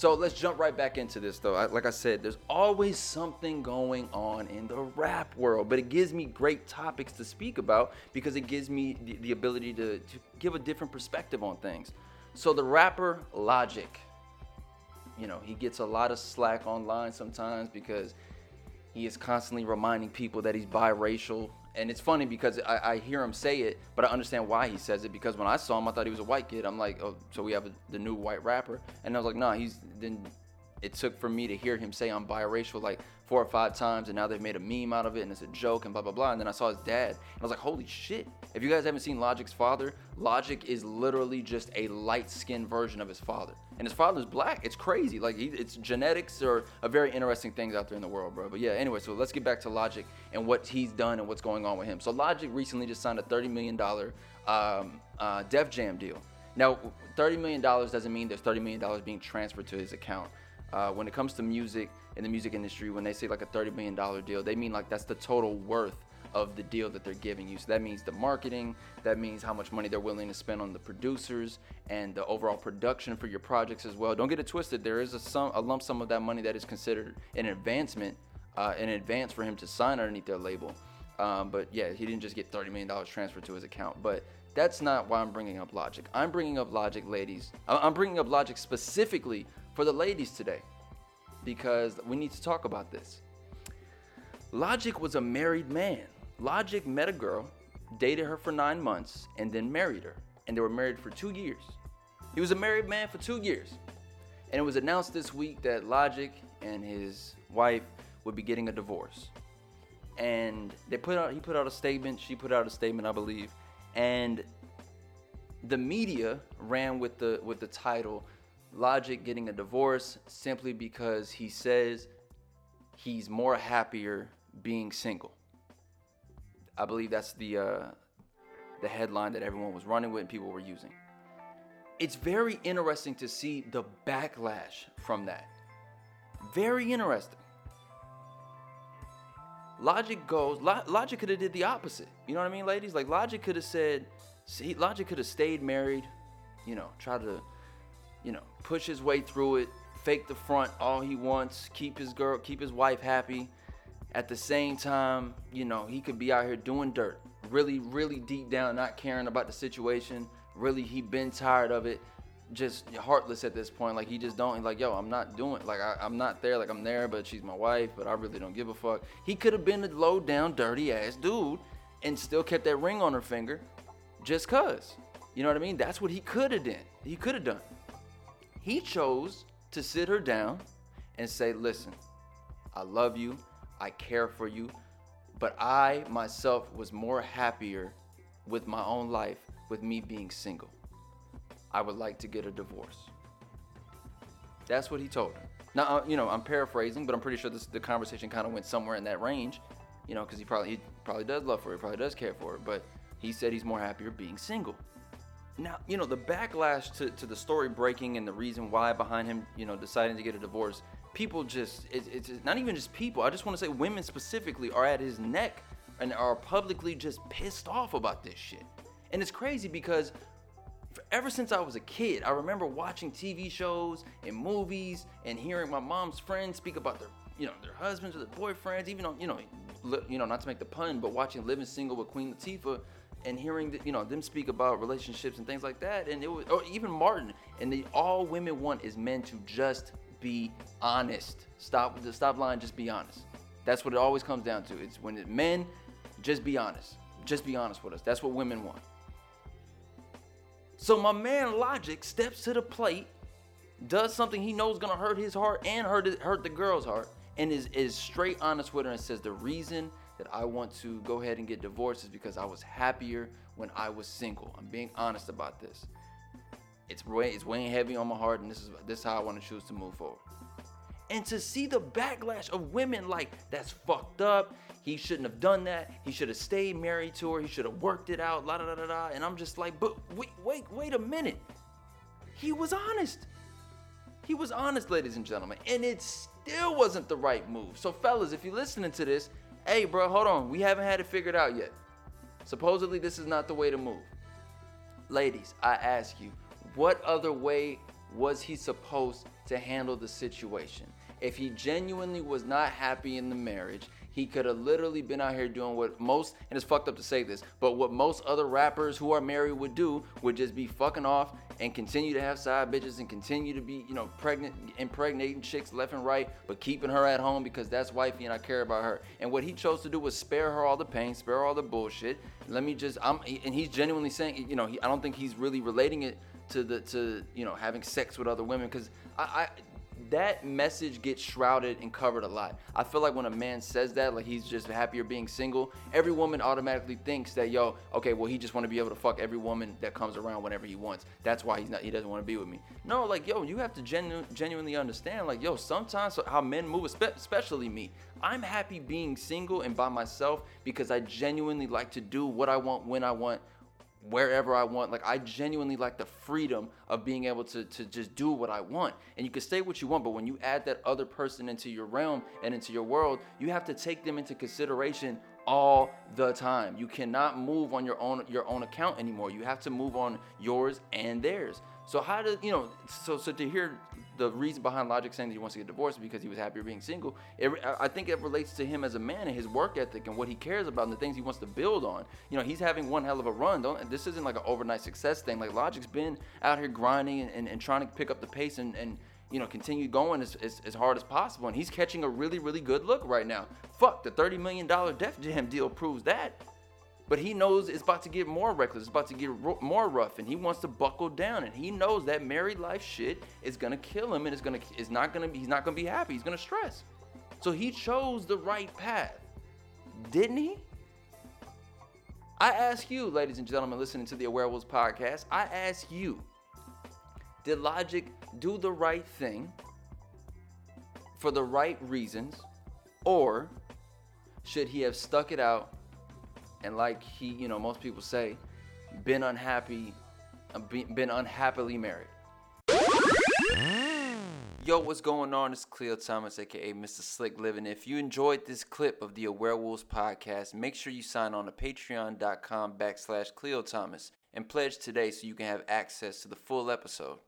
So let's jump right back into this, though. I, like I said, there's always something going on in the rap world, but it gives me great topics to speak about because it gives me the, the ability to, to give a different perspective on things. So the rapper Logic, you know, he gets a lot of slack online sometimes because he is constantly reminding people that he's biracial. And it's funny because I, I hear him say it, but I understand why he says it because when I saw him, I thought he was a white kid. I'm like, oh, so we have a, the new white rapper, and I was like, nah, he's then. It took for me to hear him say I'm biracial like four or five times, and now they've made a meme out of it, and it's a joke, and blah blah blah. And then I saw his dad, and I was like, holy shit! If you guys haven't seen Logic's father, Logic is literally just a light-skinned version of his father, and his father's black. It's crazy. Like he, it's genetics are a very interesting things out there in the world, bro. But yeah, anyway, so let's get back to Logic and what he's done and what's going on with him. So Logic recently just signed a thirty million dollar um, uh, Def Jam deal. Now, thirty million dollars doesn't mean there's thirty million dollars being transferred to his account. Uh, when it comes to music in the music industry, when they say like a thirty million dollar deal, they mean like that's the total worth of the deal that they're giving you. So that means the marketing, that means how much money they're willing to spend on the producers and the overall production for your projects as well. Don't get it twisted. There is a sum, a lump sum of that money that is considered an advancement, uh, an advance for him to sign underneath their label. Um, but yeah, he didn't just get thirty million dollars transferred to his account. But that's not why I'm bringing up Logic. I'm bringing up Logic, ladies. I'm bringing up Logic specifically for the ladies today because we need to talk about this. Logic was a married man. Logic met a girl, dated her for nine months, and then married her. And they were married for two years. He was a married man for two years. And it was announced this week that Logic and his wife would be getting a divorce. And they put out he put out a statement, she put out a statement, I believe. And the media ran with the with the title Logic getting a divorce simply because he says he's more happier being single. I believe that's the uh, the headline that everyone was running with and people were using. It's very interesting to see the backlash from that. Very interesting. Logic goes. Lo- Logic could have did the opposite. You know what I mean, ladies? Like Logic could have said, see, Logic could have stayed married. You know, try to, you know, push his way through it, fake the front all he wants, keep his girl, keep his wife happy. At the same time, you know, he could be out here doing dirt, really, really deep down, not caring about the situation. Really, he been tired of it, just heartless at this point. Like he just don't like, yo, I'm not doing like I, I'm not there. Like I'm there, but she's my wife, but I really don't give a fuck. He could have been a low down, dirty ass dude, and still kept that ring on her finger, just cause. You know what I mean? That's what he could have done. He could have done. He chose to sit her down and say, listen, I love you. I care for you. But I myself was more happier with my own life with me being single. I would like to get a divorce. That's what he told her. Now, uh, you know, I'm paraphrasing, but I'm pretty sure this, the conversation kind of went somewhere in that range, you know, because he probably he probably does love her, he probably does care for her, but he said he's more happier being single. Now, you know, the backlash to, to the story breaking and the reason why behind him, you know, deciding to get a divorce, people just, it, it's not even just people. I just want to say women specifically are at his neck and are publicly just pissed off about this shit. And it's crazy because ever since I was a kid, I remember watching TV shows and movies and hearing my mom's friends speak about their, you know, their husbands or their boyfriends. Even on, you know, you know, not to make the pun, but watching Living Single with Queen Latifah and hearing, the, you know, them speak about relationships and things like that. And it was, or even Martin. And the all women want is men to just be honest. Stop, stop lying. Just be honest. That's what it always comes down to. It's when it, men, just be honest. Just be honest with us. That's what women want. So my man Logic steps to the plate, does something he knows gonna hurt his heart and hurt hurt the girl's heart, and is is straight honest with her and says the reason that I want to go ahead and get divorced is because I was happier when I was single. I'm being honest about this. It's way it's weighing heavy on my heart, and this is this is how I want to choose to move forward. And to see the backlash of women like that's fucked up. He shouldn't have done that. He should have stayed married to her. He should have worked it out. La da da da da. And I'm just like, but wait, wait, wait a minute. He was honest. He was honest, ladies and gentlemen, and it still wasn't the right move. So, fellas, if you're listening to this, hey, bro, hold on. We haven't had it figured out yet. Supposedly, this is not the way to move. Ladies, I ask you, what other way was he supposed to handle the situation? If he genuinely was not happy in the marriage, he could have literally been out here doing what most, and it's fucked up to say this, but what most other rappers who are married would do would just be fucking off and continue to have side bitches and continue to be, you know, pregnant, impregnating chicks left and right, but keeping her at home because that's wifey and I care about her. And what he chose to do was spare her all the pain, spare all the bullshit. Let me just, I'm, and he's genuinely saying, you know, he, I don't think he's really relating it to the to you know having sex with other women because I, I that message gets shrouded and covered a lot. I feel like when a man says that, like he's just happier being single, every woman automatically thinks that, yo, okay, well, he just want to be able to fuck every woman that comes around whenever he wants. That's why he's not, he doesn't want to be with me. No, like, yo, you have to genu- genuinely understand, like, yo, sometimes how men move, especially me, I'm happy being single and by myself because I genuinely like to do what I want when I want wherever I want. Like I genuinely like the freedom of being able to to just do what I want. And you can say what you want, but when you add that other person into your realm and into your world, you have to take them into consideration all the time. You cannot move on your own your own account anymore. You have to move on yours and theirs. So how do you know? So so to hear the reason behind Logic saying that he wants to get divorced because he was happier being single. It, I think it relates to him as a man and his work ethic and what he cares about and the things he wants to build on. You know, he's having one hell of a run. Don't this isn't like an overnight success thing. Like Logic's been out here grinding and, and, and trying to pick up the pace and, and you know, continue going as, as, as, hard as possible. And he's catching a really, really good look right now. Fuck, the $30 million Def Jam deal proves that. But he knows it's about to get more reckless, it's about to get ro- more rough, and he wants to buckle down. And he knows that married life shit is gonna kill him, and it's gonna, it's not gonna, he's not gonna be happy. He's gonna stress. So he chose the right path, didn't he? I ask you, ladies and gentlemen, listening to the Awarewolves podcast, I ask you, did Logic do the right thing for the right reasons, or should he have stuck it out and like he, you know, most people say, been unhappy, uh, been unhappily married. Yo, what's going on? It's Cleo Thomas, aka Mr. Slick Living. If you enjoyed this clip of the Awarewolves podcast, make sure you sign on to patreon.com backslash Cleo Thomas and pledge today so you can have access to the full episode.